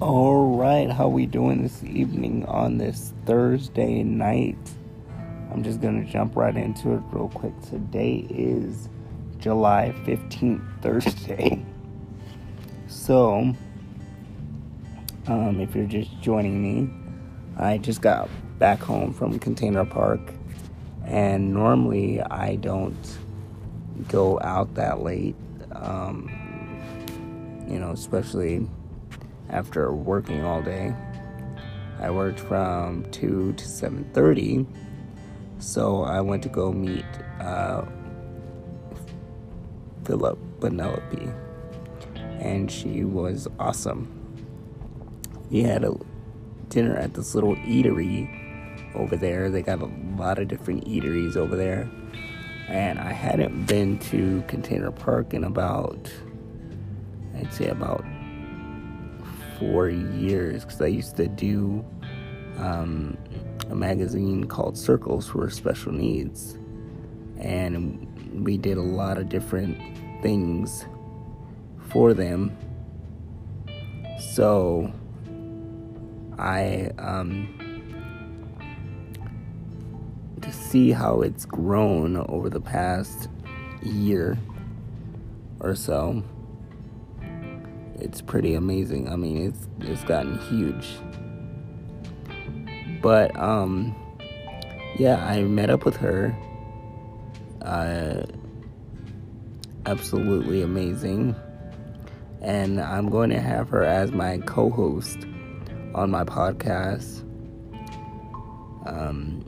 All right, how we doing this evening on this Thursday night? I'm just gonna jump right into it real quick. Today is July 15th, Thursday. So, um, if you're just joining me, I just got back home from Container Park, and normally I don't go out that late. Um, you know, especially after working all day. I worked from 2 to 7:30. So I went to go meet uh, Philip Penelope and she was awesome. We had a dinner at this little eatery over there. They got a lot of different eateries over there. And I hadn't been to Container Park in about I'd say about four years because I used to do um, a magazine called Circles for Special Needs, and we did a lot of different things for them. So I um, to see how it's grown over the past year or so it's pretty amazing. I mean, it's it's gotten huge. But um yeah, I met up with her. Uh absolutely amazing. And I'm going to have her as my co-host on my podcast. Um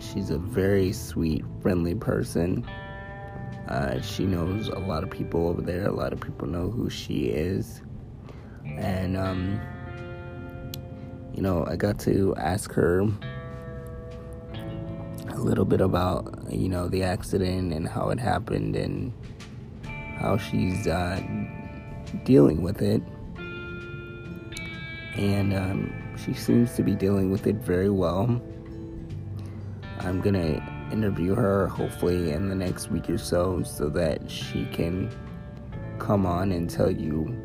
she's a very sweet, friendly person uh, she knows a lot of people over there. A lot of people know who she is. And, um, you know, I got to ask her a little bit about, you know, the accident and how it happened and how she's uh, dealing with it. And um, she seems to be dealing with it very well. I'm gonna interview her hopefully in the next week or so so that she can come on and tell you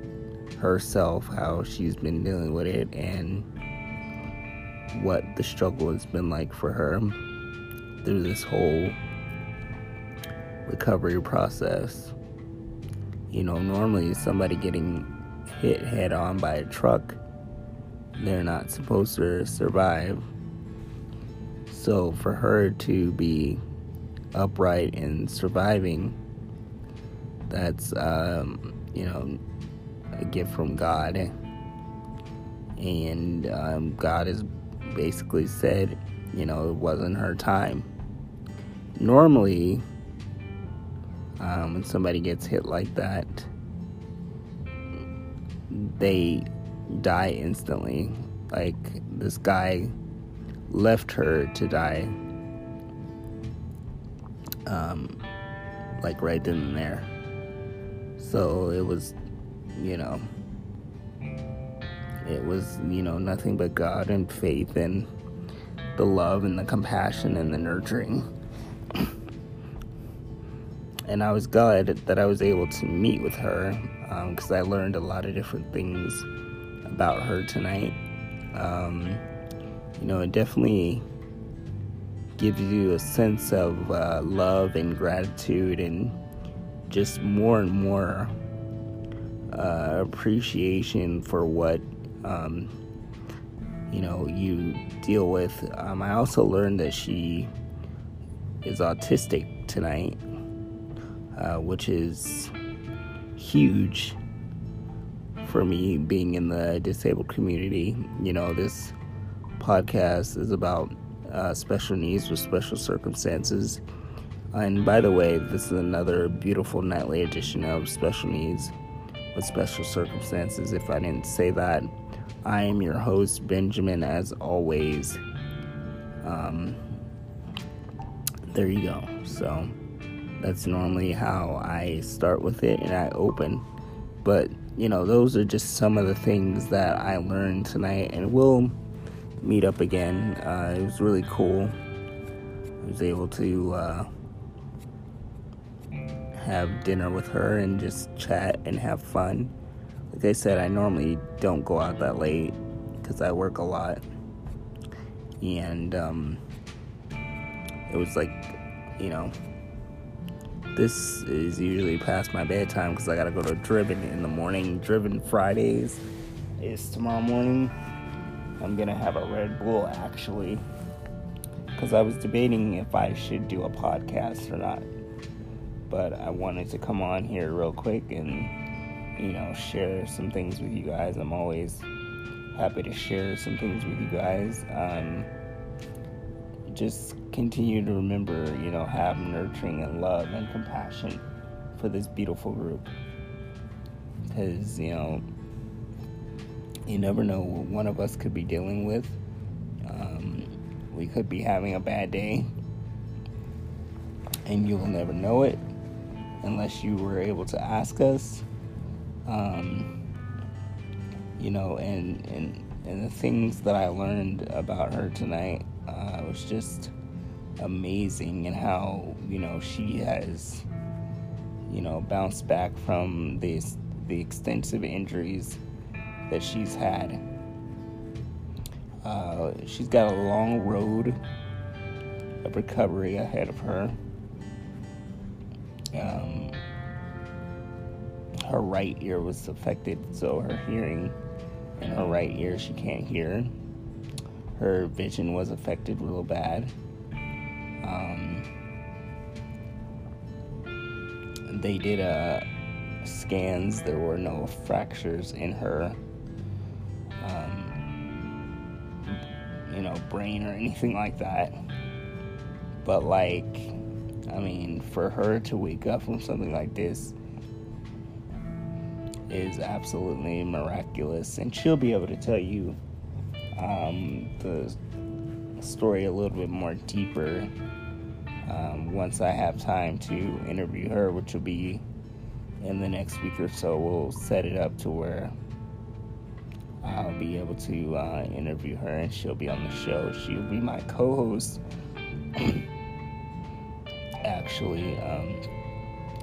herself how she's been dealing with it and what the struggle has been like for her through this whole recovery process. You know, normally somebody getting hit head on by a truck, they're not supposed to survive so for her to be upright and surviving, that's um, you know a gift from God, and um, God has basically said, you know, it wasn't her time. Normally, um, when somebody gets hit like that, they die instantly. Like this guy left her to die. Um, like right then and there. So it was, you know, it was, you know, nothing but God and faith and the love and the compassion and the nurturing. and I was glad that I was able to meet with her because um, I learned a lot of different things about her tonight. Um, you know, it definitely gives you a sense of uh, love and gratitude and just more and more uh, appreciation for what um, you know you deal with. Um, I also learned that she is autistic tonight, uh, which is huge for me being in the disabled community. You know, this podcast is about uh, special needs with special circumstances. And by the way, this is another beautiful nightly edition of Special Needs with Special Circumstances. If I didn't say that, I am your host, Benjamin, as always. Um, there you go. So that's normally how I start with it and I open. But, you know, those are just some of the things that I learned tonight, and we'll meet up again. Uh, it was really cool. I was able to uh, have dinner with her and just chat and have fun. like I said, I normally don't go out that late because I work a lot. And um, it was like, you know, this is usually past my bedtime because I gotta go to Driven in the morning. Driven Fridays is tomorrow morning. I'm gonna have a Red Bull actually because I was debating if I should do a podcast or not. But I wanted to come on here real quick and, you know, share some things with you guys. I'm always happy to share some things with you guys. Um, just continue to remember, you know, have nurturing and love and compassion for this beautiful group. Because, you know, you never know what one of us could be dealing with. Um, we could be having a bad day, and you will never know it unless you were able to ask us. Um, you know, and, and and the things that I learned about her tonight uh, was just amazing, and how you know she has, you know, bounced back from this the extensive injuries that she's had. Uh, she's got a long road of recovery ahead of her. Um, her right ear was affected, so her hearing in her right ear, she can't hear. Her vision was affected real bad. Um, they did uh, scans, there were no fractures in her. You know, brain or anything like that. But, like, I mean, for her to wake up from something like this is absolutely miraculous, and she'll be able to tell you um, the story a little bit more deeper um, once I have time to interview her, which will be in the next week or so. We'll set it up to where I'll be able to uh, interview her and she'll be on the show. She'll be my co host, actually, um,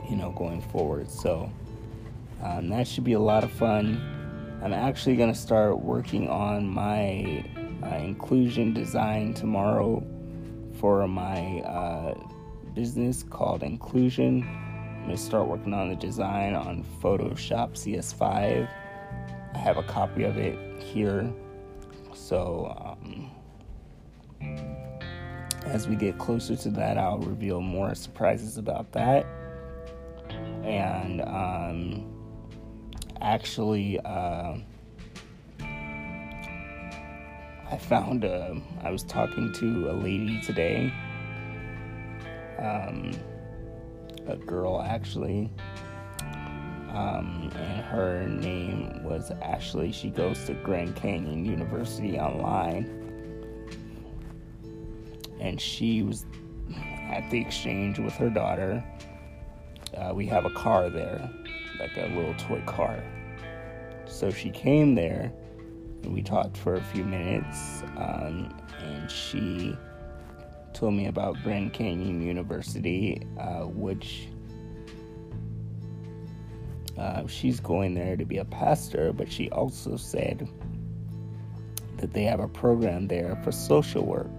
you know, going forward. So um, that should be a lot of fun. I'm actually going to start working on my uh, inclusion design tomorrow for my uh, business called Inclusion. I'm going to start working on the design on Photoshop CS5. I have a copy of it here. So, um, as we get closer to that, I'll reveal more surprises about that. And um, actually, uh, I found a. I was talking to a lady today, um, a girl actually, um, and her name was Ashley. She goes to Grand Canyon University online, and she was at the exchange with her daughter. Uh, we have a car there, like a little toy car. So she came there and we talked for a few minutes, um, and she told me about Grand Canyon University, uh, which uh, she's going there to be a pastor, but she also said that they have a program there for social work.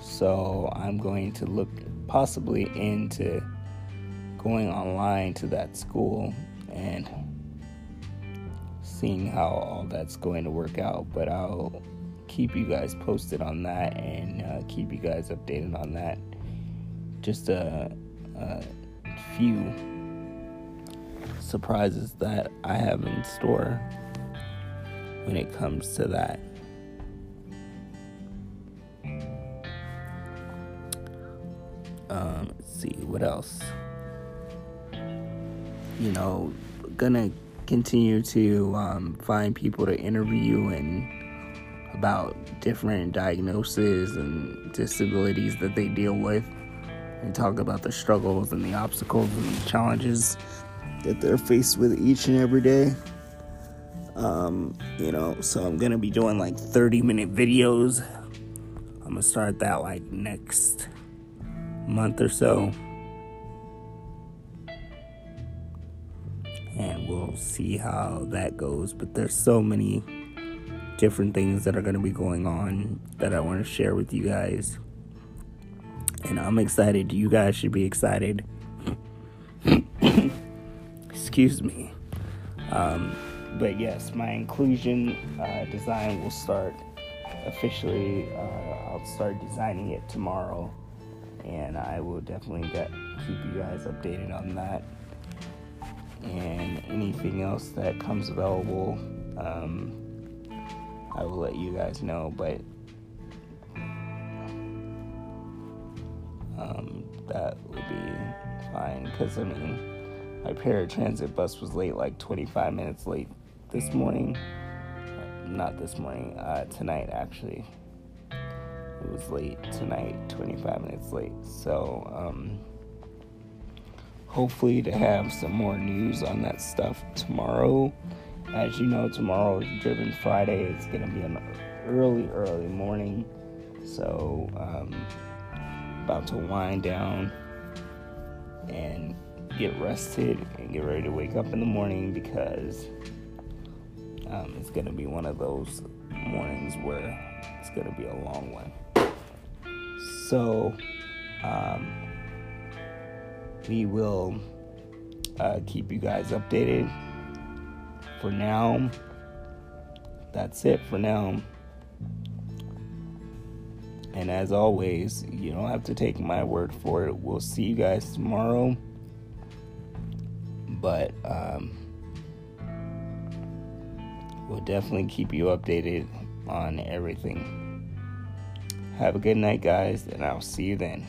So I'm going to look possibly into going online to that school and seeing how all that's going to work out. But I'll keep you guys posted on that and uh, keep you guys updated on that. Just a, a few surprises that I have in store when it comes to that. Um, let's see what else. You know, gonna continue to um, find people to interview and about different diagnoses and disabilities that they deal with and talk about the struggles and the obstacles and the challenges that they're faced with each and every day. Um, you know, so I'm gonna be doing like 30 minute videos. I'm gonna start that like next month or so. And we'll see how that goes. But there's so many different things that are to be going on that I want to share with you guys. And I'm excited. You guys should be excited. Excuse me. Um, but yes, my inclusion uh, design will start officially. Uh, I'll start designing it tomorrow, and I will definitely get keep you guys updated on that. And anything else that comes available, um, I will let you guys know. But um, that will be fine because I mean, my paratransit bus was late, like 25 minutes late this morning. Not this morning, uh, tonight actually. It was late tonight, 25 minutes late. So, um, hopefully, to have some more news on that stuff tomorrow. As you know, tomorrow is Driven Friday. It's going to be an early, early morning. So, um, about to wind down and get rested and get ready to wake up in the morning because um, it's going to be one of those mornings where it's going to be a long one. So, um, we will uh, keep you guys updated. For now, that's it for now. And as always, you don't have to take my word for it. We'll see you guys tomorrow. But, um, we'll definitely keep you updated on everything. Have a good night, guys, and I'll see you then.